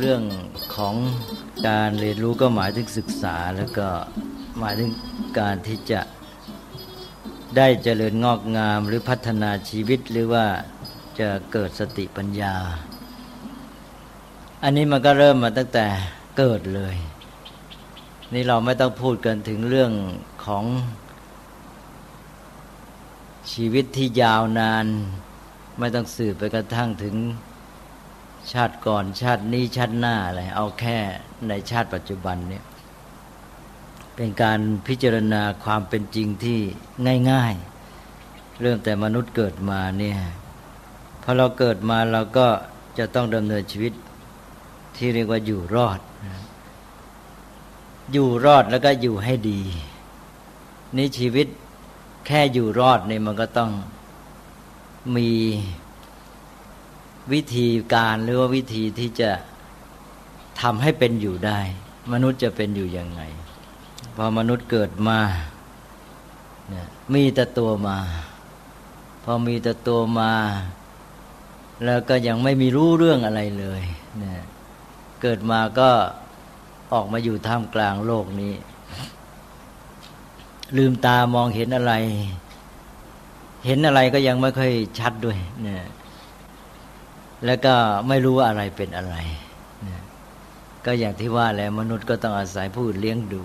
เรื่องของการเรียนรู้ก็หมายถึงศึกษาแล้วก็หมายถึงการที่จะได้เจริญงอกงามหรือพัฒนาชีวิตหรือว่าจะเกิดสติปัญญา อันนี้มันก็เริ่มมาตั้งแต่เกิดเลย นี่เราไม่ต้องพูดกันถึงเรื่องของชีวิตที่ยาวนาน ไม่ต้องสืบไปกระทั่งถึง ชาติก่อนชาตินี้ชาติหน้าอะไรเอาแค่ในชาติปัจจุบันเนี่ยเป็นการพิจารณาความเป็นจริงที่ง่าย ๆ เริ่มแต่มนุษย์เกิดมาเนี่ยพอเราเกิดมาเราก็จะต้องดำเนินชีวิตที่เรียกว่าอยู่รอด อยู่รอดแล้วก็อยู่ให้ดีนี่ชีวิตแค่อยู่รอดเนี่ยมันก็ต้องมี วิธีการหรือว่าวิธีที่จะทำให้เป็นอยู่ได้ มนุษย์จะเป็นอยู่ยังไง พอมนุษย์เกิดมาเนี่ยมีแต่ตัวมา พอมีแต่ตัวมา แล้วก็ยังไม่มีรู้เรื่องอะไรเลยเนี่ยเกิดมาก็ออกมาอยู่ท่ามกลางโลกนี้ ลืมตามองเห็นอะไร เห็นอะไรก็ยังไม่ค่อยชัดด้วยเนี่ย แล้วก็ไม่รู้ว่าอะไรเป็นอะไร ก็อย่างที่ว่าแล้วมนุษย์ก็ต้องอาศัยผู้อื่นเลี้ยงดู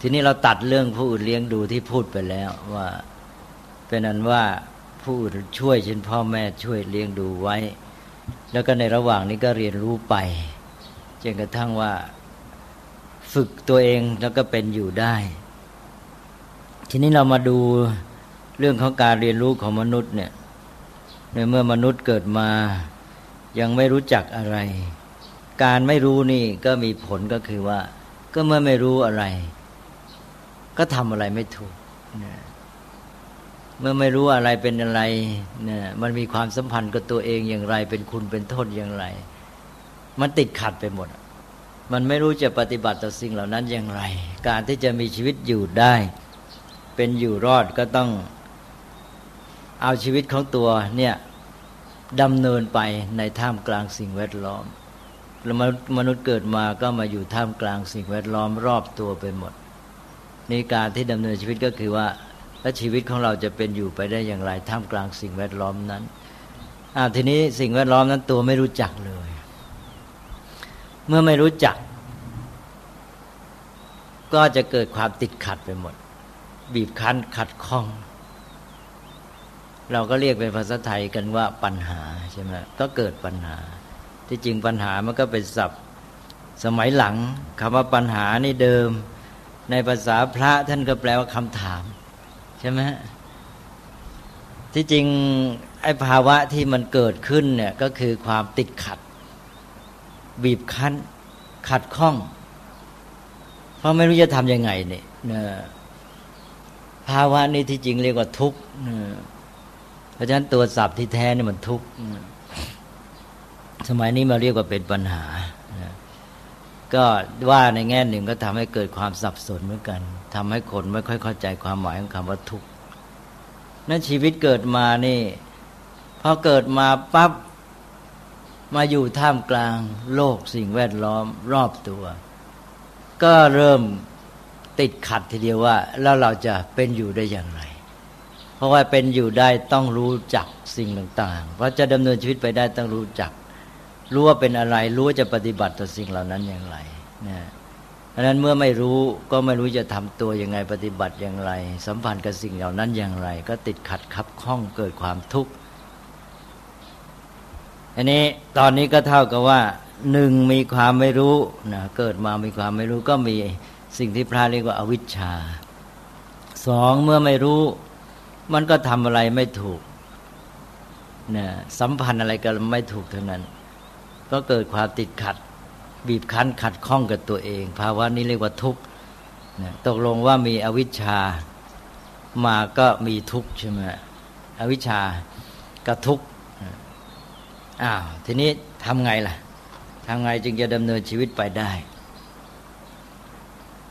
ทีนี้เราตัดเรื่องผู้อื่นเลี้ยงดูที่พูดไปแล้วว่าเป็นนั้นว่าผู้อื่นช่วยเช่นพ่อแม่ช่วยเลี้ยงดูไว้ แล้วก็ในระหว่างนี้ก็เรียนรู้ไปจนกระทั่งว่าฝึกตัวเองแล้วก็เป็นอยู่ได้ ทีนี้เรามาดูเรื่องของการเรียนรู้ของมนุษย์เนี่ย ในเมื่อมนุษย์เกิดมายังไม่รู้จักอะไร การไม่รู้นี่ก็มีผลก็คือว่า ก็เมื่อไม่รู้อะไร ก็ทำอะไรไม่ถูกนะเมื่อไม่รู้อะไรเป็นอะไรเนี่ยมันมีความสัมพันธ์กับตัวเองอย่างไร เป็นคุณเป็นโทษอย่างไร มันติดขัดไปหมด มันไม่รู้จะปฏิบัติต่อสิ่งเหล่านั้นอย่างไร การที่จะมีชีวิตอยู่ได้ เป็นอยู่รอดก็ต้องเอาชีวิตของตัวเนี่ย ดำเนินไปในท่ามกลางสิ่งแวดล้อมแล้วมนุษย์เกิดมาก็มาอยู่ท่ามกลางสิ่งแวดล้อมรอบตัวไปหมดนี่การที่ดำเนินชีวิตก็คือว่าแล้วชีวิตของเราจะเป็นอยู่ไปได้อย่างไร ท่ามกลางสิ่งแวดล้อมนั้นอาทีนี้สิ่งแวดล้อมนั้นตัวไม่รู้จักเลย เมื่อไม่รู้จัก ก็จะเกิดความติดขัดไปหมด บีบคั้นขัดข้อง เราก็เรียกเป็นภาษาไทยกันว่าปัญหาใช่ไหมก็เกิดปัญหา ที่จริงปัญหามันก็เป็นศัพท์สมัยหลังคำว่าปัญหานี่เดิม ในภาษาพระท่านก็แปลว่าคำถาม ใช่ไหมที่จริงไอ้ภาวะที่มันเกิดขึ้นเนี่ยก็คือความติดขัด บีบคั้น ขัดข้อง เพราะไม่รู้จะทำยังไงเนี่ยภาวะนี้ที่จริงเรียกว่าทุกข์ เพราะฉะนั้นตัวศัพท์ที่แท้นี่มันทุกข์สมัยนี้มาเรียกว่าเป็นปัญหาก็ว่าในแง่หนึ่งก็ทำให้เกิดความสับสนเหมือนกันทำให้คนไม่ค่อยเข้าใจความหมายของคำว่าทุกข์นั่นชีวิตเกิดมานี่พอเกิดมาปั๊บมาอยู่ท่ามกลางโลกสิ่งแวดล้อมรอบตัว ก็เริ่มติดขัดทีเดียวว่า แล้วเราจะเป็นอยู่ได้อย่างไร เพราะว่าเป็นอยู่ได้ต้องรู้จักสิ่งต่างๆ เพราะจะดำเนินชีวิตไปได้ต้องรู้จัก รู้ว่าเป็นอะไร รู้ว่าจะปฏิบัติต่อสิ่งเหล่านั้นอย่างไรนะดังนั้นเมื่อไม่รู้ก็ไม่รู้จะทำตัวยังไงปฏิบัติอย่างไร สัมพันธ์กับสิ่งเหล่านั้นอย่างไร ก็ติดขัดขับข้องเกิดความทุกข์อันนี้ตอนนี้ก็เท่ากับว่าหนึ่งมีความไม่รู้นะเกิดมามีความไม่รู้ก็มีสิ่งที่พระเรียกว่าอาวิชชาสองเมื่อไม่รู้ มันก็ทำอะไรไม่ถูกนะสัมพันธ์อะไรก็ไม่ถูกเท่านั้น ก็เกิดความติดขัด บีบคั้นขัดข้องกับตัวเอง ภาวะนี้เรียกว่าทุกข์ตกลงว่ามีอวิชชามาก็มีทุกข์ใช่ไหมอวิชชากับทุกข์อ้าวทีนี้ทำไงล่ะทำไงจึงจะดำเนินชีวิตไปได้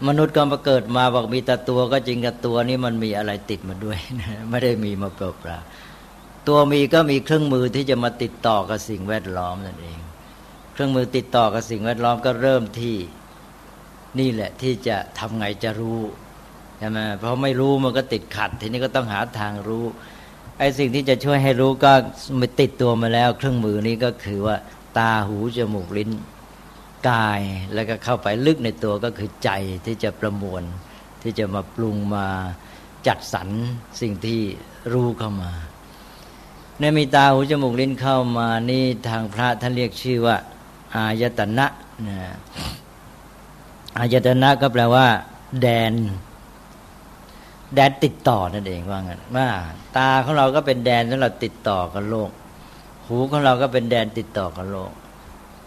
มนุษย์ก็มาเกิดมาบอกมีแต่ตัวก็จริงกับตัวนี้มันมีอะไรติดมาด้วยไม่ได้มีมาเปล่าๆตัวมีก็มีเครื่องมือที่จะมาติดต่อกับสิ่งแวดล้อมนั่นเอง เครื่องมือติดต่อกับสิ่งแวดล้อมก็เริ่มที่นี่แหละที่จะทำไงจะรู้ใช่ไหมเพราะไม่รู้มันก็ติดขัด ทีนี้ก็ต้องหาทางรู้ไอ้สิ่งที่จะช่วยให้รู้ก็มาติดตัวมาแล้ว เครื่องมือนี้ก็คือว่าตาหูจมูกลิ้น กายแล้วก็เข้าไปลึกในตัวก็คือใจที่จะประมวล ที่จะมาปรุงมาจัดสรรสิ่งที่รู้เข้ามาเนี่ยมีตาหูจมูกลิ้นเข้ามานี่ทางพระท่านเรียกชื่อว่า อายตนะนะอายตนะก็แปลว่า แดน แดนติดต่อนั่นเองว่างั้นว่าตาของเราก็เป็นแดนสำหรับติดต่อกับโลก หูของเราก็เป็นแดนติดต่อกับโลก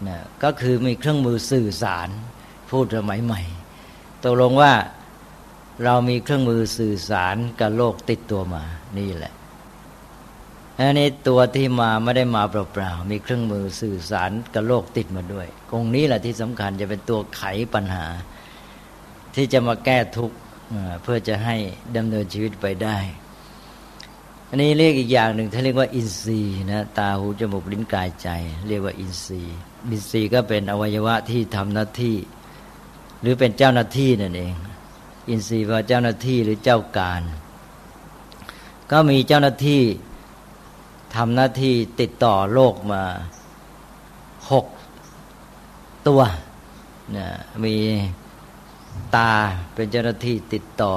นะก็คือมีเครื่องมือสื่อสารพูดสมัยใหม่ตกลงว่าเรามีเครื่องมือสื่อสารกับโลกติดตัวมานี่แหละอันนี้ตัวที่มาไม่ได้มาเปล่าๆมีเครื่องมือสื่อสารกับโลกติดมาด้วยตรงนี้แหละที่สำคัญจะเป็นตัวไขปัญหา ที่จะมาแก้ทุกข์เพื่อจะให้ดำเนินชีวิตไปได้ อันนี้เรียกอีกอย่างหนึ่งท่านเรียกว่าอินทรีย์นะตาหูจมูกลิ้นกายใจ เรียกว่าอินทรีย์ อินทรีย์ก็เป็นอวัยวะที่ทำหน้าที่ หรือเป็นเจ้าหน้าที่นั่นเอง อินทรีย์ว่าเจ้าหน้าที่หรือเจ้าการ ก็มีเจ้าหน้าที่ทำหน้าที่ติดต่อโลกมาหกตัวนะมีตาเป็นเจ้าหน้าที่ติดต่อ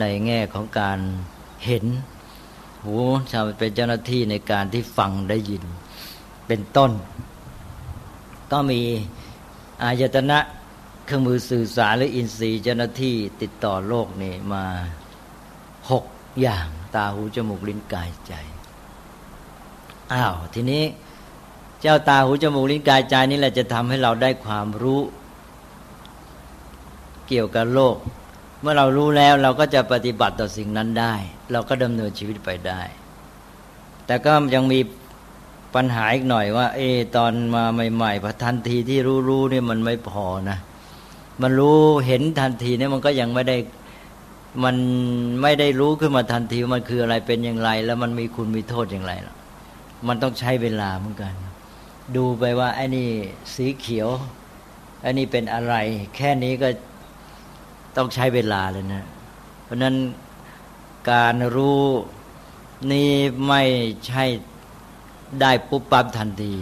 ในแง่ของการเห็น หูชาวเป็นเจ้าหน้าที่ในการที่ฟังได้ยินเป็นต้น ก็มีอายตนะเครื่องมือสื่อสารหรืออินทรีย์เจ้าหน้าที่ติดต่อโลกนี่มาหกอย่างตาหูจมูกลิ้นกายใจอ้าวทีนี้เจ้าตาหูจมูกลิ้นกายใจนี่แหละจะทำให้เราได้ความรู้ เกี่ยวกับโลก เมื่อเรารู้แล้วเราก็จะปฏิบัติต่อสิ่งนั้นได้ เราก็ดำเนินชีวิตไปได้ แต่ก็ยังมี ปัญหาอีกหน่อยว่า เอ ตอนมาใหม่ๆพอทันทีที่รู้รู้นี่ยมันไม่พอนะมันรู้เห็นทันทีเนี่ยมันก็ยังไม่ได้มันไม่ได้รู้ขึ้นมาทันทีมันคืออะไรเป็นอย่างไร แล้วมันมีคุณมีโทษอย่างไรหรอมันต้องใช้เวลาเหมือนกัน ดูไปว่าไอ้นี่สีเขียวไอ้นี่เป็นอะไร แค่นี้ก็ต้องใช้เวลาเลยนะ เพราะนั้นการรู้นี่ไม่ใช่ ได้ปุ๊บปั๊บทันที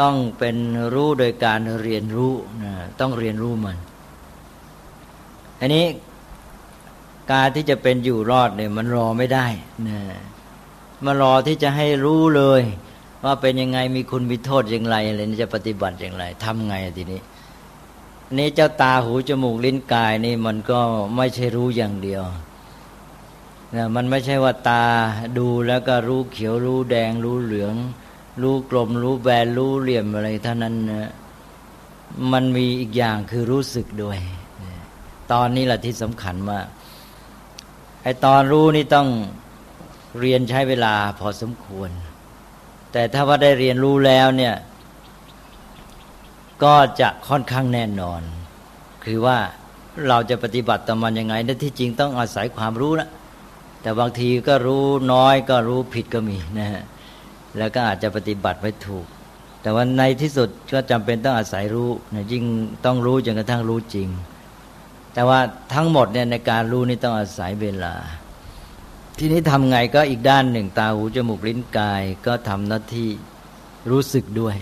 ต้องเป็นรู้โดยการเรียนรู้นะต้องเรียนรู้มัน อันนี้การที่จะเป็นอยู่รอดเนี่ยมันรอไม่ได้นะมารอที่จะให้รู้เลย ว่าเป็นยังไงมีคุณมีโทษอย่างไรอะไรนี่จะปฏิบัติอย่างไรทำไงทีนี้นี่เจ้าตาหูจมูกลิ้นกายนี่มันก็ไม่ใช่รู้อย่างเดียว นะมันไม่ใช่ว่าตาดูแล้วก็รู้เขียวรู้แดงรู้เหลือง รู้กลมรู้แบนรู้เหลี่ยมอะไรเท่านั้นนะมันมีอีกอย่างคือรู้สึกด้วย ตอนนี้แหละที่สำคัญมากไอตอนรู้นี่ต้องเรียนใช้เวลาพอสมควร แต่ถ้าว่าได้เรียนรู้แล้วเนี่ย ก็จะค่อนข้างแน่นอน คือว่าเราจะปฏิบัติต่อมันยังไงนั่นที่จริงต้องอาศัยความรู้นะ แต่บางทีก็รู้น้อยก็รู้ผิดก็มีนะฮะแล้วก็อาจจะปฏิบัติไม่ถูก แต่ว่าในที่สุดก็จำเป็นต้องอาศัยรู้นะยิ่งต้องรู้จนกระทั่งรู้จริง แต่ว่าทั้งหมดเนี่ยในการรู้นี่ต้องอาศัยเวลา ทีนี้ทำไงก็อีกด้านหนึ่งตาหูจมูกลิ้นกายก็ทำหน้าที่รู้สึกด้วย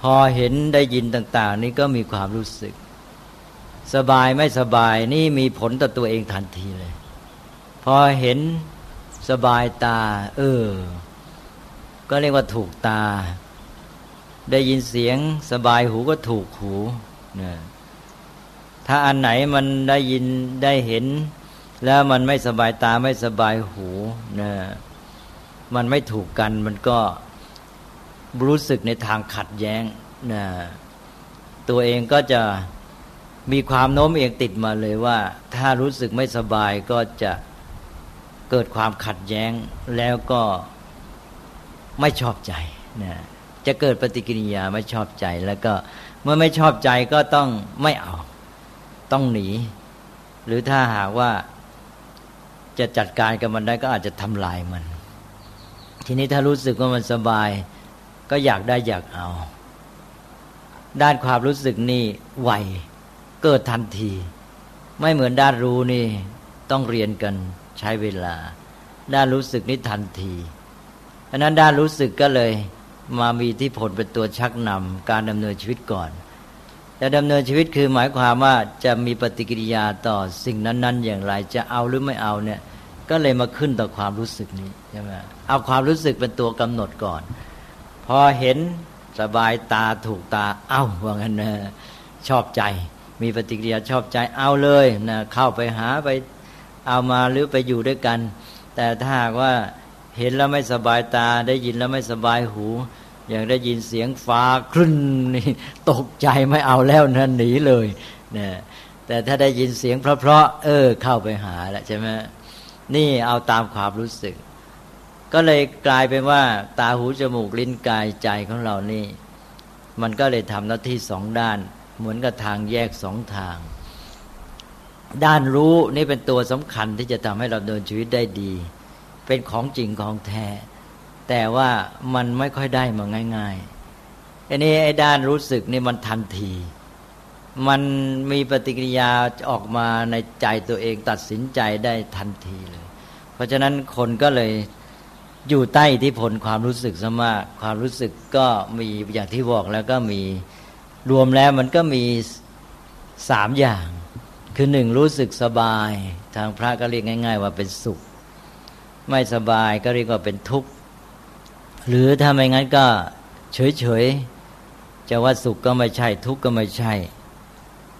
พอเห็นได้ยินต่าง ๆ นี่ก็มีความรู้สึก สบายไม่สบายนี่มีผลต่อตัวเองทันทีเลย พอเห็นสบายตา เออ ก็เรียกว่าถูกตา ได้ยินเสียงสบายหูก็ถูกหูเนี่ยถ้าอันไหนมันได้ยินได้เห็น แล้วมันไม่สบายตาไม่สบายหูนะมันไม่ถูกกันมันก็รู้สึกในทางขัดแย้งนะตัวเองก็จะมีความโน้มเอียงติดมาเลยว่า ถ้ารู้สึกไม่สบายก็จะ เกิดความขัดแย้งแล้วก็ไม่ชอบใจนะจะเกิดปฏิกิริยาไม่ชอบใจ แล้วก็เมื่อไม่ชอบใจก็ต้องไม่เอา ต้องหนี หรือถ้าหากว่าจะจัดการกับมันได้ก็อาจจะทำลายมัน ทีนี้ถ้ารู้สึกว่ามันสบาย ก็อยากได้อยากเอา ด้านความรู้สึกนี่ไวเกิดทันที ไม่เหมือนด้านรู้นี่ต้องเรียนกัน ใช้เวลา ด้านรู้สึกนี่ทันทีเพราะนั้นด้านรู้สึกก็เลยมามีที่ผลเป็นตัวชักนำการดำเนินชีวิตก่อนจะดำเนินชีวิตคือหมายความว่าจะมีปฏิกิริยาต่อสิ่งนั้น ๆ อย่างไร จะเอาหรือไม่เอาเนี่ยก็เลยมาขึ้นต่อความรู้สึกนี้ใช่ไหมเอาความรู้สึกเป็นตัวกำหนดก่อน พอเห็นสบายตาถูกตาเอ้าว่างั้นนะชอบใจ มีปฏิกิริยาชอบใจเอาเลยนะเข้าไปหาไป เอามาหรือไปอยู่ด้วยกัน แต่ถ้าหากว่าเห็นแล้วไม่สบายตา ได้ยินแล้วไม่สบายหู อย่างได้ยินเสียงฟ้าครึ่นนี่ตกใจไม่เอาแล้วนั่นหนีเลยเนะแต่ถ้าได้ยินเสียงเพราะๆเออ เข้าไปหาแล้วใช่ไหมนี่เอาตามความรู้สึก ก็เลยกลายเป็นว่า ตาหูจมูกลิ้นกายใจของเรานี่ มันก็เลยทำหน้าที่สองด้าน เหมือนกับทางแยกสองทาง ด้านรู้นี่เป็นตัวสำคัญที่จะทำให้เราเดินชีวิตได้ดี เป็นของจริงของแท้ แต่ว่ามันไม่ค่อยได้มาง่ายๆอันนี้ไอ้ด้านรู้สึกนี่มันทันที มันมีปฏิกิริยาออกมาในใจตัวเองตัดสินใจได้ทันทีเลย เพราะฉะนั้นคนก็เลยอยู่ใต้อิทธิพลความรู้สึกซะมากความรู้สึกก็มีอย่างที่บอกแล้วก็มีรวมแล้วมันก็มีสามอย่าง คือหนึ่งรู้สึกสบาย ทางพระก็เรียกง่าย ๆ ว่าเป็นสุข ไม่สบายก็เรียกว่าเป็นทุกข์ หรือถ้าไม่งั้นก็เฉยๆจะว่าสุขก็ไม่ใช่ ทุกข์ก็ไม่ใช่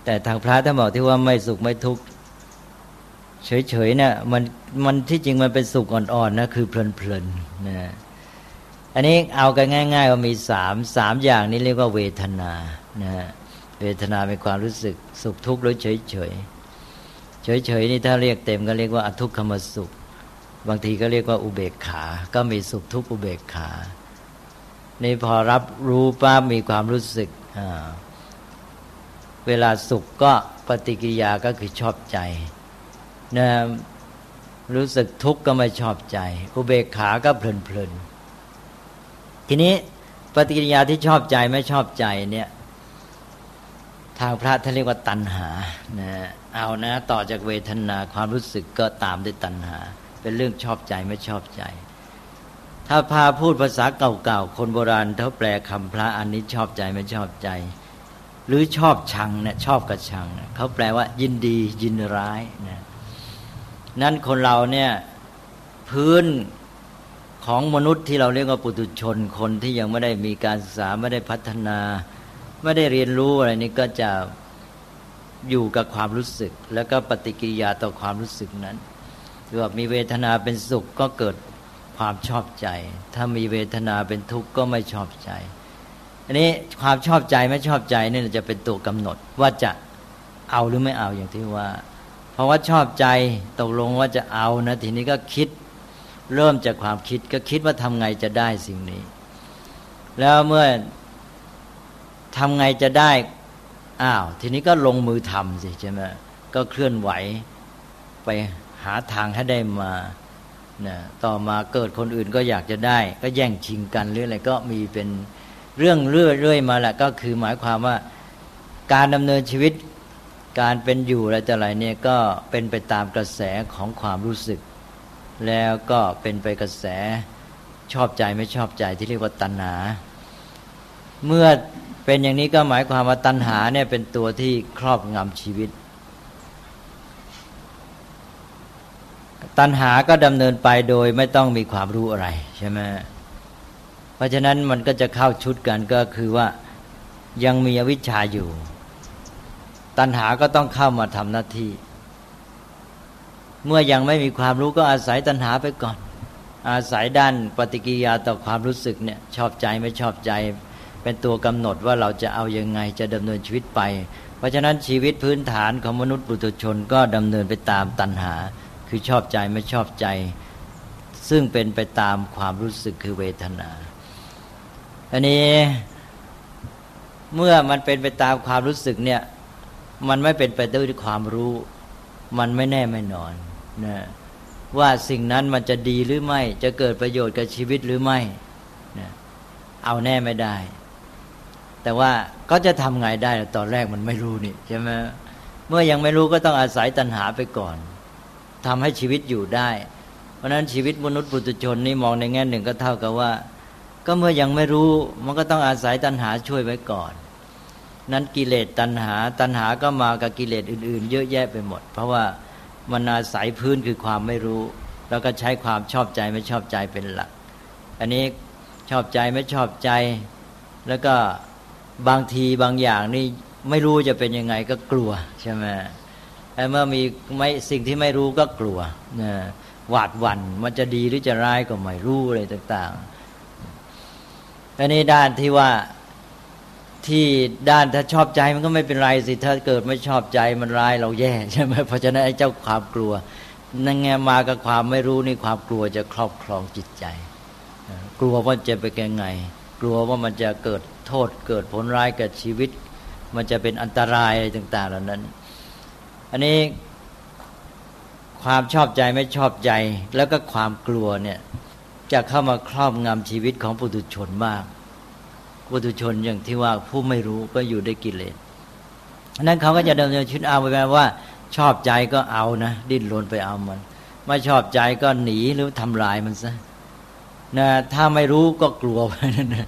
แต่ทางพระท่านบอกที่ว่าไม่สุขไม่ทุกข์เฉยๆเนี่ยมันมันที่จริงมันเป็นสุขอ่อนๆนะคือเพลินๆนะอันนี้เอากันง่าย ๆ ว่ามีสามสามอย่างนี้เรียกว่าเวทนานะ เวทนาเป็นความรู้สึกสุขทุกข์หรือเฉยเฉยเฉยเฉยนี่ถ้าเรียกเต็มก็เรียกว่าอทุกขมสุข บางทีก็เรียกว่าอุเบกขา ก็มีสุขทุกข์อุเบกขานี่พอรับรู้ป้ามีความรู้สึกเวลาสุขก็ปฏิกิริยาก็คือชอบใจนะรู้สึกทุกข์ก็ไม่ชอบใจ อุเบกขาก็เพลินเพลินทีนี้ปฏิกิริยาที่ชอบใจไม่ชอบใจเนี่ย ทางพระท่านเรียกว่าตัณหานะเอานะต่อจากเวทนาความรู้สึกก็ตามด้วยตัณหา เป็นเรื่องชอบใจไม่ชอบใจ ถ้าพาพูดภาษาเก่าๆคนโบราณเขาแปลคำพระอันนี้ชอบใจไม่ชอบใจ หรือชอบชังเนี่ยชอบกับชังเขาแปลว่า ยินดียินร้ายนะนั้นคนเราเนี่ยพื้นของมนุษย์ที่เราเรียกว่าปุถุชนคนที่ยังไม่ได้มีการศึกษาไม่ได้พัฒนา ไม่ได้เรียนรู้อะไรนี้ก็จะอยู่กับความรู้สึก แล้วก็ปฏิกิริยาต่อความรู้สึกนั้นหรือว่ามีเวทนาเป็นสุขก็เกิดความชอบใจ ถ้ามีเวทนาเป็นทุกข์ก็ไม่ชอบใจ อันนี้ความชอบใจไม่ชอบใจนี่จะเป็นตัวกำหนดว่าจะเอาหรือไม่เอาอย่างที่ว่า เพราะว่าชอบใจตกลงว่าจะเอานะทีนี้ก็คิดเริ่มจากความคิดก็คิดว่าทำไงจะได้สิ่งนี้ แล้วเมื่อ ทำไงจะได้ อ้าว ทีนี้ก็ลงมือทำสิใช่ไหมก็เคลื่อนไหวไปหาทางให้ได้มานะต่อมาเกิดคนอื่นก็อยากจะได้ ก็แย่งชิงกันหรืออะไรก็มีเป็นเรื่องเรื่อยๆมาแหละก็คือหมายความว่าการดำเนินชีวิตการเป็นอยู่อะไรแต่ไรเนี่ยก็เป็นไปตามกระแสของความรู้สึก แล้วก็เป็นไปกระแสชอบใจไม่ชอบใจที่เรียกว่าตัณหา เมื่อเป็นอย่างนี้ก็หมายความว่าตัณหาเนี่ยเป็นตัวที่ครอบงำชีวิต ตัณหาก็ดำเนินไปโดยไม่ต้องมีความรู้อะไรใช่ไหมเพราะฉะนั้นมันก็จะเข้าชุดกันก็คือว่ายังมีอวิชชาอยู่ ตัณหาก็ต้องเข้ามาทำหน้าที่ เมื่อยังไม่มีความรู้ก็อาศัยตัณหาไปก่อน อาศัยด้านปฏิกิริยาต่อความรู้สึกเนี่ยชอบใจไม่ชอบใจ เป็นตัวกำหนดว่าเราจะเอายังไงจะดำเนินชีวิตไป เพราะฉะนั้นชีวิตพื้นฐานของมนุษย์ปุถุชนก็ดำเนินไปตามตัณหา คือชอบใจไม่ชอบใจ ซึ่งเป็นไปตามความรู้สึกคือเวทนาอันนี้เมื่อมันเป็นไปตามความรู้สึกเนี่ย มันไม่เป็นไปด้วยความรู้ มันไม่แน่ไม่นอนนะว่าสิ่งนั้นมันจะดีหรือไม่ จะเกิดประโยชน์กับชีวิตหรือไม่นะเอาแน่ไม่ได้ แต่ว่าก็จะทำไงได้ตอนแรกมันไม่รู้นี่ใช่ไหมเมื่อยังไม่รู้ก็ต้องอาศัยตัณหาไปก่อนทำให้ชีวิตอยู่ได้ เพราะนั้นชีวิตมนุษย์ปุถุชนนี่มองในแง่หนึ่งก็เท่ากับว่า ก็เมื่อยังไม่รู้มันก็ต้องอาศัยตัณหาช่วยไว้ก่อน นั้นกิเลสตัณหาตัณหาก็มากับกิเลสอื่น ๆ เยอะแยะไปหมด เพราะว่ามันอาศัยพื้นคือความไม่รู้ แล้วก็ใช้ความชอบใจไม่ชอบใจเป็นหลัก อันนี้ชอบใจไม่ชอบใจแล้วก็ บางทีบางอย่างนี่ไม่รู้จะเป็นยังไงก็กลัวใช่ไหมแต่เมื่อมีไม่สิ่งที่ไม่รู้ก็กลัวนะหวาดหวัน่นมันจะดีหรือจะร้ายก็ไม่รู้อะไรต่างๆอันนี้ด้านที่ว่าที่ด้านถ้าชอบใจมันก็ไม่เป็นไรสิถ้าเกิดไม่ชอบใจมันร้ายเราแย่ใช่ไหมเพราะฉะนั้นไอ้เจ้าความกลัวนั่นไงมากับความไม่รู้นี่ความกลัวจะครอบครองจิตใจ กลัวว่าจะไปแกงไง กลัวว่ามันจะเกิดโทษเกิดผลร้ายกับชีวิต มันจะเป็นอันตรายอะไรต่าง ๆ เหล่านั้น อันนี้ความชอบใจไม่ชอบใจ แล้วก็ความกลัวเนี่ยจะเข้ามาครอบงำชีวิตของปุถุชนมากปุถุชนอย่างที่ว่าผู้ไม่รู้ก็อยู่ได้กิเลสนั้นเขาก็จะดำเนินชีวิตเอาไปแบบว่า ชอบใจก็เอานะ ดิ้นรนไปเอามัน ไม่ชอบใจก็หนีหรือทำลายมันซะ นะถ้าไม่รู้ก็กลัวไว้นะ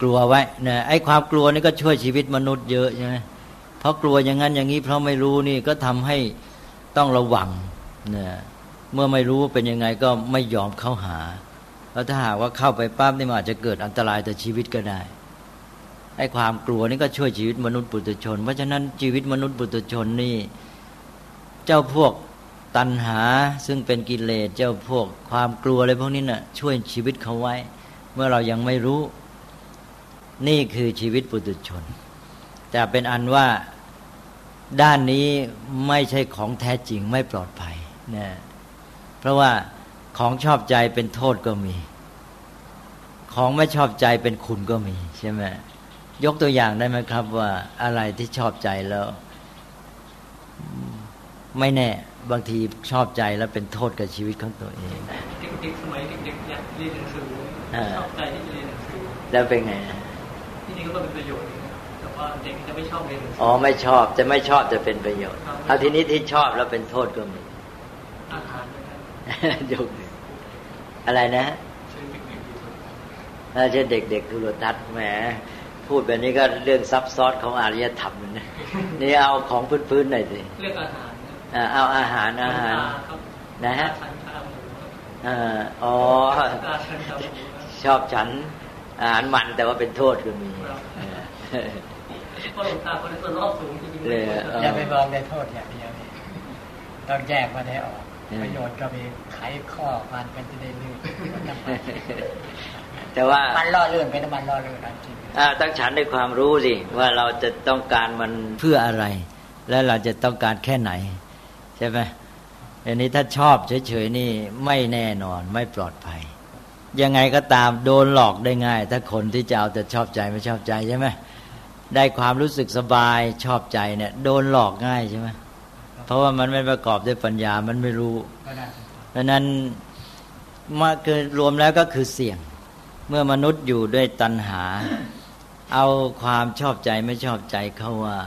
กลัวไว้นะไอ้ความกลัวนี่ก็ช่วยชีวิตมนุษย์เยอะใช่ไหมเพราะกลัวอย่างนั้นอย่างนี้เพราะไม่รู้นี่ก็ทำให้ต้องระวังนะเมื่อไม่รู้เป็นยังไงก็ไม่ยอมเข้าหาแล้วถ้าหากว่าเข้าไปปั๊บนี่มันอาจจะเกิดอันตรายต่อชีวิตก็ได้ไอ้ความกลัวนี่ก็ช่วยชีวิตมนุษย์ปุถุชน เพราะฉะนั้นชีวิตมนุษย์ปุถุชนนี่ เจ้าพวก ตัณหาซึ่งเป็นกิเลสเจ้าพวกความกลัวอะไรพวกนี้นะ่ะช่วยชีวิตเขาไว้ เมื่อเรายังไม่รู้ นี่คือชีวิตปุถุชน แต่เป็นอันว่าด้านนี้ไม่ใช่ของแท้จริงไม่ปลอดภัยนะเพราะว่าของชอบใจเป็นโทษก็มี ของไม่ชอบใจเป็นคุณก็มีใช่ไหมยกตัวอย่างได้ไหมครับว่าอะไรที่ชอบใจแล้ว ไม่แน่ บางทีชอบใจแล้วเป็นโทษกับชีวิตของตัวเองเด็กๆสมัยเด็กๆอยากเรียนหนังสือชอบใจที่จะเรียนหนังสือแล้วเป็นไงที่นี่ก็เป็นประโยชน์แต่ว่าเด็กจะไม่ชอบเรียนหนังสืออ๋อไม่ชอบจะไม่ชอบจะเป็นประโยชน์เอาทีนี้ที่ชอบแล้วเป็นโทษก็มีอาหารยกอะไรนะเช่นเด็กๆทุรทัศน์แหมพูดแบบนี้ก็เรื่องซับซ้อนของอารยธรรมนะนี่เอาของพื้นๆหน่อยสิเรื่องอาหาร เอาอาหารอาหารนะฮะอ๋อ ชอบฉันอาหารมันแต่ว่าเป็นโทษก็มีก็หลวงตาคนนี้ตัวรอบสูงจริงๆเลยอย่าไปมองในโทษอย่างเดียวต้องแยกมาได้ออก ประโยชน์ก็มีไขข้อมันกันจะได้ลื่นแต่ว่ามันล่อเลื่อนเป็นมันล่อเลื่อนจริงตั้งฉันในความรู้สิว่าเราจะต้องการมันเพื่ออะไร และเราจะต้องการแค่ไหน ใช่ไหมอันนี้ถ้าชอบเฉยๆนี่ไม่แน่นอนไม่ปลอดภัย ยังไงก็ตามโดนหลอกได้ง่าย ถ้าคนที่จะเอาแต่ชอบใจไม่ชอบใจใช่ไหมได้ความรู้สึกสบายชอบใจเนี่ยโดนหลอกง่ายใช่ไหมเพราะว่ามันไม่ประกอบด้วยปัญญามันไม่รู้ดังนั้นมาคือรวมแล้วก็คือเสี่ยง เมื่อมนุษย์อยู่ด้วยตัณหา เอาความชอบใจไม่ชอบใจเขาว่า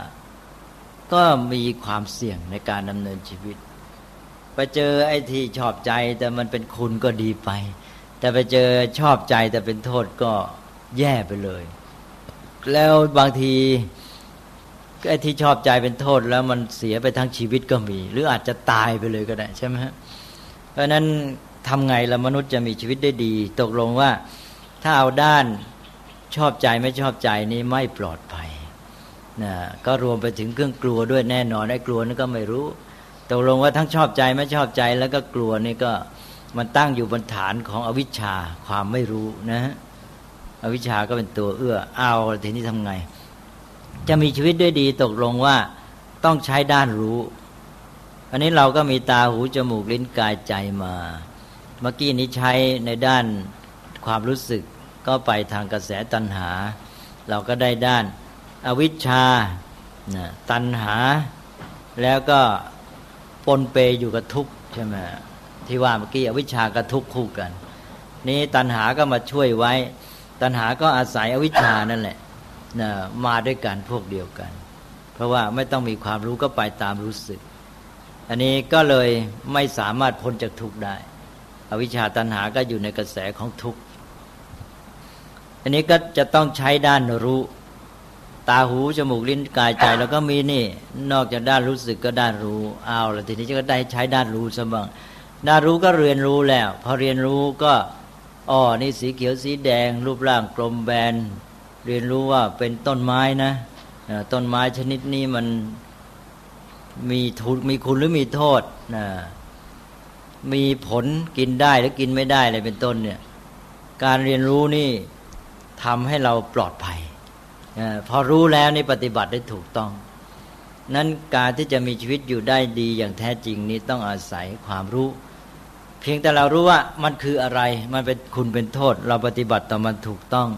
ก็มีความเสี่ยงในการดำเนินชีวิต ไปเจอไอ้ที่ชอบใจแต่มันเป็นคุณก็ดีไป แต่ไปเจอชอบใจแต่เป็นโทษก็แย่ไปเลย แล้วบางทีไอ้ที่ชอบใจเป็นโทษแล้วมันเสียไปทั้งชีวิตก็มี หรืออาจจะตายไปเลยก็ได้ใช่ไหมฮะเพราะนั้นทำไงละมนุษย์จะมีชีวิตได้ดี ตกลงว่าถ้าเอาด้านชอบใจไม่ชอบใจนี้ไม่ปลอดภัย นะก็รวมไปถึงเครื่องกลัวด้วยแน่นอนไอ้กลัวนี่ก็ไม่รู้ตกลงว่าทั้งชอบใจไม่ชอบใจแล้วก็กลัวนี่ก็มันตั้งอยู่บนฐานของอวิชชาความไม่รู้นะฮะอวิชชาก็เป็นตัวเอื้อเอาทีนี้ทำไง จะมีชีวิตด้วยดีตกลงว่าต้องใช้ด้านรู้ อันนี้เราก็มีตาหูจมูกลิ้นกายใจมา เมื่อกี้นี้ใช้ในด้านความรู้สึก ก็ไปทางกระแสตัณหา เราก็ได้ด้าน อวิชชาตัณหา แล้วก็ปนเปอยู่กับทุกข์ใช่ไหมที่ว่าเมื่อกี้อวิชชากับทุกข์คู่กัน นี้ตัณหาก็มาช่วยไว้ ตัณหาก็อาศัยอวิชชานั่นแหละนะมาด้วยกันพวกเดียวกัน เพราะว่าไม่ต้องมีความรู้ก็ไปตามรู้สึก อันนี้ก็เลยไม่สามารถพ้นจากทุกข์ได้ อวิชชาตัณหาก็อยู่ในกระแสของทุกข์อันนี้ก็จะต้องใช้ด้านรู้ ตาหูจมูกลิ้นกายใจแล้วก็มีนี่ นอกจากด้านรู้สึกก็ด้านรู้เอาแล้วทีนี้จะก็ได้ใช้ด้านรู้ซะบ้างด้านรู้ก็เรียนรู้แล้ว พอเรียนรู้ก็อ๋อนี่สีเขียวสีแดง รูปร่างกลมแบน เรียนรู้ว่าเป็นต้นไม้นะต้นไม้ชนิดนี้มันมีทุนมีคุณหรือมีโทษนะมีผลกินได้หรือกินไม่ได้อะไรเป็นต้นเนี่ย การเรียนรู้นี่ทำให้เราปลอดภัย พอรู้แล้วนี่ปฏิบัติได้ถูกต้อง นั้นการที่จะมีชีวิตอยู่ได้ดีอย่างแท้จริงนี้ต้องอาศัยความรู้ เพียงแต่เรารู้ว่ามันคืออะไร มันเป็นคุณเป็นโทษ เราปฏิบัติต่อมันถูกต้อง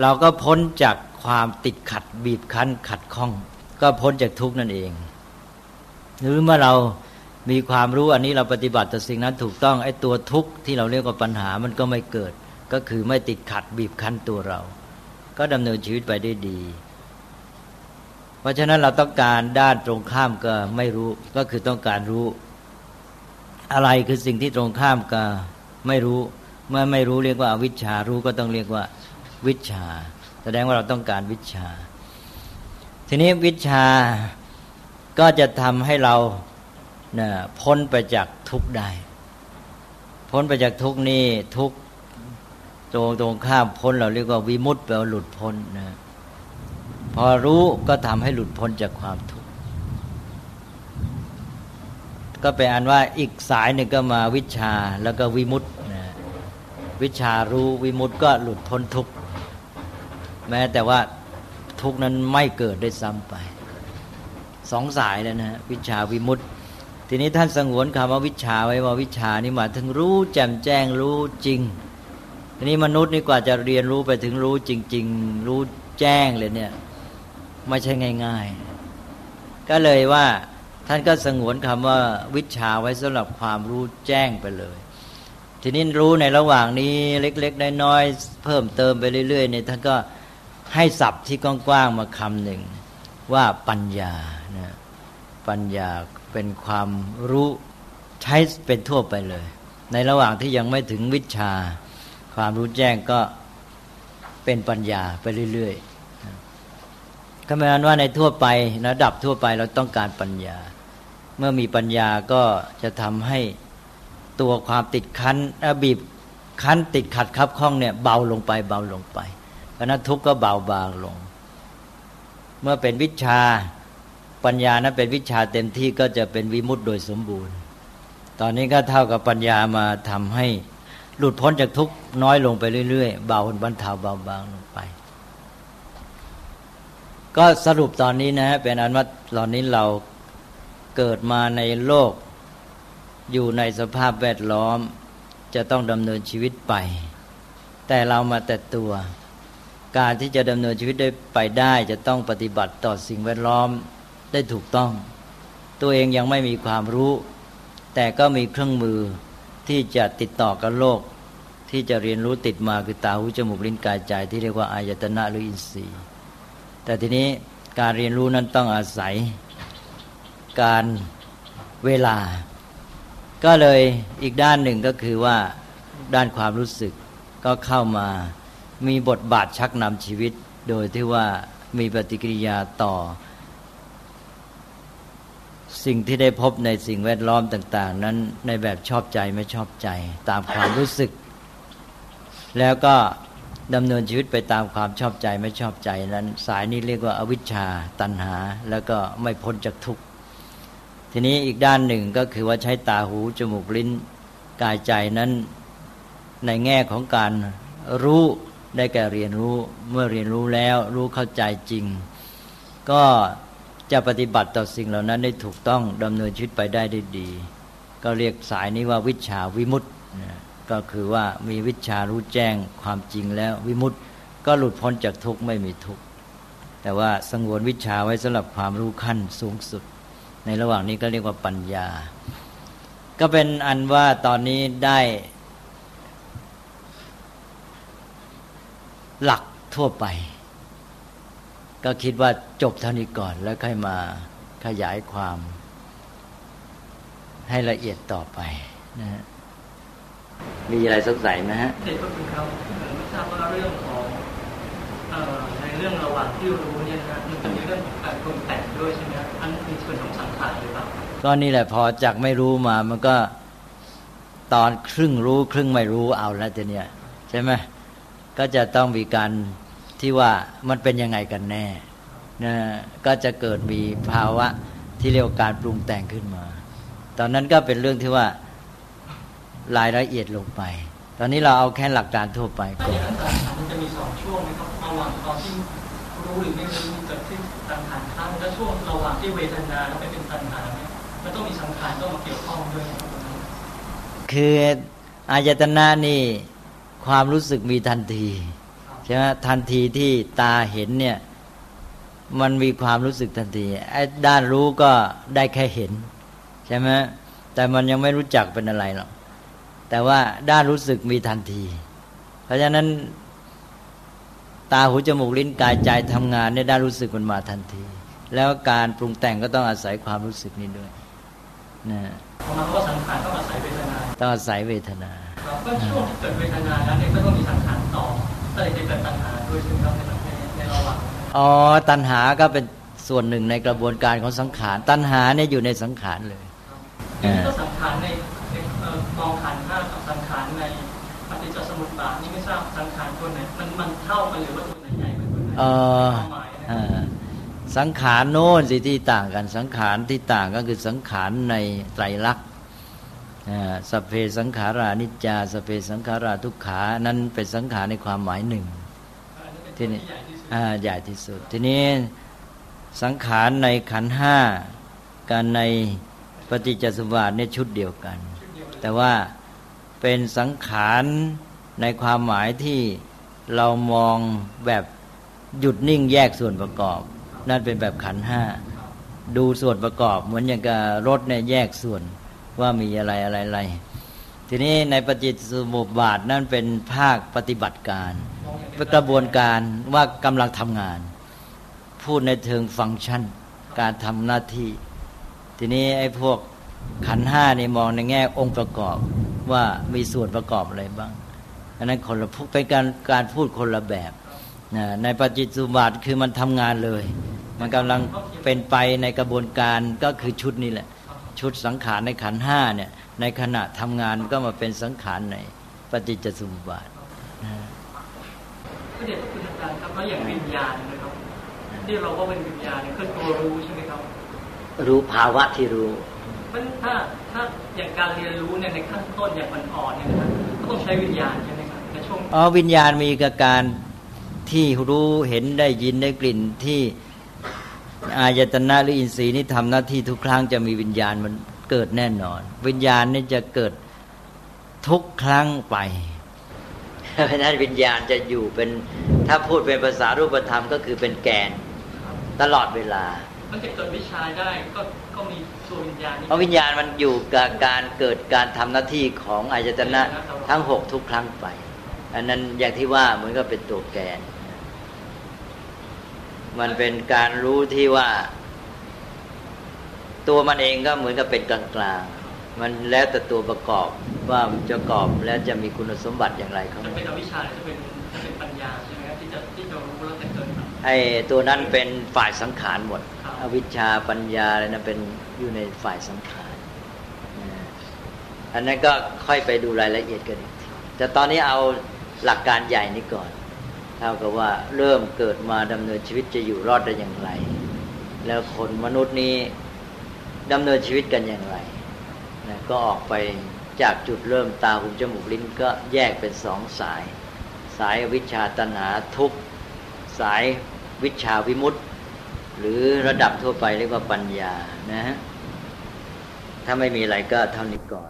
เราก็พ้นจากความติดขัดบีบคั้นขัดข้อง ก็พ้นจากทุกนั่นเอง หรือเมื่อเรามีความรู้อันนี้เราปฏิบัติต่อสิ่งนั้นถูกต้องไอ้ตัวทุกข์ที่เราเรียกว่าปัญหามันก็ไม่เกิด ก็คือไม่ติดขัดบีบคั้นตัวเรา ก็ดำเนินชีวิตไปได้ดี เพราะฉะนั้นเราต้องการด้านตรงข้ามก็ไม่รู้ก็คือต้องการรู้ อะไรคือสิ่งที่ตรงข้ามก็ไม่รู้เมื่อไม่รู้เรียกว่าวิชารู้ก็ต้องเรียกว่าวิชา แสดงว่าเราต้องการวิชา ทีนี้วิชาก็จะทำให้เราเนี่ยพ้นไปจากทุกข์ได้ พ้นไปจากทุกข์นี้ทุกข์ ตรงตรงข้ามพ้นเราเรียกว่าวิมุตต์แปลว่าหลุดพ้นนะพอรู้ก็ทำให้หลุดพ้นจากความทุกข์ก็เป็นอันว่าอีกสายหนึ่งก็มาวิชาแล้วก็วิมุตต์นะวิชารู้วิมุตต์ก็หลุดพ้นทุกข์แม้แต่ว่าทุกข์นั้นไม่เกิดได้ซ้ำไปสองสายแล้วนะวิชาวิมุตต์ทีนี้ท่านสงวนคำว่าวิชาไว้ว่าวิชานี่หมายถึงรู้แจ่มแจ้งรู้จริง ทีนี้มนุษย์นี่กว่าจะเรียนรู้ไปถึงรู้จริง ๆ รู้แจ้งเลยเนี่ยไม่ใช่ง่าย ๆ ก็เลยว่าท่านก็สงวนคำว่าวิชาไว้สำหรับความรู้แจ้งไปเลย ทีนี้รู้ในระหว่างนี้เล็ก ๆ น้อยๆเพิ่มเติมไปเรื่อยๆเนี่ยท่านก็ให้ศัพท์ที่กว้างๆมาคำหนึ่งว่าปัญญานะปัญญาเป็นความรู้ใช้เป็นทั่วไปเลย ในระหว่างที่ยังไม่ถึงวิชา ความรู้แจ้งก็เป็นปัญญาไปเรื่อยๆก็หมายว่าในทั่วไประดับทั่วไปเราต้องการปัญญา เมื่อมีปัญญาก็จะทำให้ตัวความติดคันบีบคันติดขัดคับข้องเนี่ยเบาลงไปเบาลงไปเพราะนั้นทุกข์ก็เบาบางลง เมื่อเป็นวิชาปัญญานั้นเป็นวิชาเต็มที่ก็จะเป็นวิมุตต์โดยสมบูรณ์ ตอนนี้ก็เท่ากับปัญญามาทำให้ หลุดพ้นจากทุกน้อยลงไปเรื่อยๆเบาบรรเทาเบาบางลงไป ก็สรุปตอนนี้นะฮะเป็นอันว่าตอนนี้เราเกิดมาในโลก อยู่ในสภาพแวดล้อม จะต้องดำเนินชีวิตไป แต่เรามาแต่ตัว การที่จะดำเนินชีวิตได้ไปได้ จะต้องปฏิบัติต่อสิ่งแวดล้อมได้ถูกต้อง ตัวเองยังไม่มีความรู้ แต่ก็มีเครื่องมือ ที่จะติดต่อกับโลก ที่จะเรียนรู้ติดมาคือตาหูจมูกลิ้นกายใจ ที่เรียกว่าอายตนะหรืออินทรีย์ แต่ทีนี้การเรียนรู้นั้นต้องอาศัยการเวลา ก็เลยอีกด้านหนึ่งก็คือว่าด้านความรู้สึกก็เข้ามามีบทบาทชักนำชีวิต โดยที่ว่ามีปฏิกิริยาต่อ สิ่งที่ได้พบในสิ่งแวดล้อมต่าง ๆ นั้นในแบบชอบใจไม่ชอบใจ ตามความรู้สึก แล้วก็ดำเนินชีวิตไปตามความชอบใจไม่ชอบใจนั้น สายนี้เรียกว่าอาวิชชาตันหา แล้วก็ไม่พ้นจากทุกข์ทีนี้อีกด้านหนึ่งก็คือว่าใช้ตาหูจมูกลิ้นกายใจนั้นในแง่ของการรู้ได้แก่เรียนรู้เมื่อเรียนรู้แล้วรู้เข้าใจจริง ก็ จะปฏิบัติต่อสิ่งเหล่านั้นได้ถูกต้องดำเนินชีวิตไปได้ได้ดี ก็เรียกสายนี้ว่าวิชาวิมุตต์ก็คือว่ามีวิชารู้แจ้งความจริงแล้ววิมุตต์ก็หลุดพ้นจากทุกข์ไม่มีทุกข์แต่ว่าสงวนวิชาไว้สำหรับความรู้ขั้นสูงสุด ในระหว่างนี้ก็เรียกว่าปัญญา ก็เป็นอันว่าตอนนี้ได้ หลักทั่วไป ก็คิดว่าจบเท่านี้ก่อนแล้วค่อยมาขยายความ ให้ละเอียดต่อไปนะฮะมีอะไรสงสัยไหมฮะเด็กก็คือครับไม่ทราบว่าเรื่องของเอ่อในเรื่องระหว่างที่รู้เนี่ยนะมันจะมีเรื่องของการปรุงแต่งด้วยใช่ไหมครับอันนี้คือส่วนของสังขารหรือเปล่าก็นี่แหละพอจากไม่รู้มา มันก็ตอนครึ่งรู้ครึ่งไม่รู้เอาแล้วทีเนี้ยใช่ไหมก็จะต้องมีการ ที่ว่ามันเป็นยังไงกันแน่นะก็จะเกิดมีภาวะที่เรียกว่าการปรุงแต่งขึ้นมา ตอนนั้นก็เป็นเรื่องที่ว่ารายละเอียดลงไป ตอนนี้เราเอาแค่หลักการทั่วไปถ้าก่ออย่างนนั้นสังขารมันจะมีสองช่วงนะครับระหว่างตอนที่รู้หรือไม่รู้เกิดขึ้นสังขารข้างและช่วงระหว่างที่เวทนาแล้วไปเป็นตัณหาเนี่ยมันต้องมีสังขารต้องมาเกี่ยวข้องด้วยนะครับคืออายตนะนี่ความรู้สึกมีทันที ใช่ไหมทันทีที่ตาเห็นเนี่ย มันมีความรู้สึกทันทีไอ้ด้านรู้ก็ได้แค่เห็น ใช่ไหมแต่มันยังไม่รู้จักเป็นอะไรหรอกแต่ว่าด้านรู้สึกมีทันที เพราะฉะนั้น ตาหูจมูกลิ้นกายใจทำงานในด้านรู้สึกมันมาทันที แล้วการปรุงแต่งก็ต้องอาศัยความรู้สึกนี้ด้วยนะเพราะมันก็สังขารต้องอาศัยเวทนาต้องอาศัยเวทนาครับก็ช่วงที่เกิดเวทนาแล้วเนี่ยก็ต้องมีสังขารต่อ ก็เลยจะเกิดตัณหาด้วยซึ่งครับในในระหว่างอ๋อตัณหาก็เป็นส่วนหนึ่งในกระบวนการของสังขาร ตัณหาเนี่ยอยู่ในสังขารเลยอย่างนี้ก็สังขารในในเอ่อมองขันธ์ห้ากับสังขารในปฏิจจสมุปบาทนี่ไม่ทราบสังขารตัวไหนมันมันเท่ากันหรือว่าตัวไหนใหญ่กว่าตัวไหนเออความหมายนะเออสังขารโน้นสิที่ต่างกันสังขารที่ต่างก็คือสังขารในไตรลักษณ์อ่า สพเพสังขารานิจจาสพเพสังขาราทุกขานั้นเป็นสังขารในความหมายหนึ่งอันนี้เป็นทีตัวนี้ที่ใหญ่ที่สุดอ่าใหญ่ที่สุด ทีนี้สังขารในขันธ์ห้ากันในปฏิจจสมุปบาทเนี่ยชุดเดียวกันชุดเดียวเลยแต่ว่าเป็นสังขารในความหมายที่เรามองแบบหยุดนิ่งแยกส่วนประกอบ นั่นเป็นแบบขันธ์ห้าดูส่วนประกอบเหมือนอย่างกับรถเนี่ยแยกส่วน ว่ามีอะไรอะไรอะไรทีนี้ในปฏิจสมุปบาทนั่นเป็นภาคปฏิบัติการเป็นกระบวนการว่ากำลังทำงาน พูดในเชิงฟังก์ชัน การทำหน้าที่ ทีนี้ไอ้พวกขันห้านี่มองในแง่องค์ประกอบว่ามีส่วนประกอบอะไรบ้างอันนั้นคนละพูดเป็นการการพูดคนละแบบนะในปฏิจสุบาทคือมันทำงานเลย มันกำลังเป็นไปในกระบวนการก็คือชุดนี้แหละ ชุดสังขารในขันธ์ห้าเนี่ยในขณะทำงานก็มาเป็นสังขารในปฏิจจสมุปบาทนะก็เดี๋ยวคุณอาจารย์ครับแล้วอย่างวิญญาณนะครับที่เราว่าเป็นวิญญาณเนี่ยคือตัวรู้ใช่ไหมครับรู้ภาวะที่รู้มันถ้าถ้าอย่างการเรียนรู้เนี่ยในขั้นต้นอย่างมันอ่อนๆเนี่ยนะครับก็ต้องใช้วิญญาณใช่ไหมครับในช่วงอ๋อวิญญาณมีกับการที่รู้เห็นได้ยินได้กลิ่นที่ อายตนะหรืออินทรีย์นี่ทำหน้าที่ทุกครั้งจะมีวิญญาณมันเกิดแน่นอน วิญญาณนี่จะเกิดทุกครั้งไปเพราะฉะนั้นวิญญาณจะอยู่เป็นถ้าพูดเป็นภาษารูปธรรมก็คือเป็นแกนตลอดเวลา มันจะเกิดวิชาได้ก็ก็มีตัววิญญาณนี่เพราะวิญญาณมันอยู่กับการเกิดการทำหน้าที่ของอายตนะทั้งหกทุกครั้งไปอันนั้นอย่างที่ว่าเหมือนกับเป็นตัวแกน มันเป็นการรู้ที่ว่า ตัวมันเองก็เหมือนกับเป็นกลางๆ มันแล้วแต่ตัวประกอบว่ามันจะประกอบแล้วจะมีคุณสมบัติอย่างไรเขาจะเป็นอวิชชาหรือจะเป็นจะเป็นปัญญาใช่ไหมครับที่จะที่จะรู้แล้วแต่เกิดครับไอ้ตัวนั้นเป็นฝ่ายสังขารหมดครับอวิชชาปัญญาอะไรนั้นเป็นอยู่ในฝ่ายสังขารนะอันนั้นก็ค่อยไปดูรายละเอียดกันอีกทีแต่ตอนนี้เอาหลักการใหญ่นี้ก่อน เท่ากับว่าเริ่มเกิดมาดำเนินชีวิตจะอยู่รอดได้อย่างไร แล้วคนมนุษย์นี้ดำเนินชีวิตกันอย่างไรนะก็ออกไปจากจุดเริ่มตาหูจมูกลิ้นก็แยกเป็นสองสาย สายวิชาตัณหาทุกสายวิชาวิมุตติหรือระดับทั่วไปเรียกว่าปัญญานะฮะถ้าไม่มีอะไรก็เท่านี้ก่อน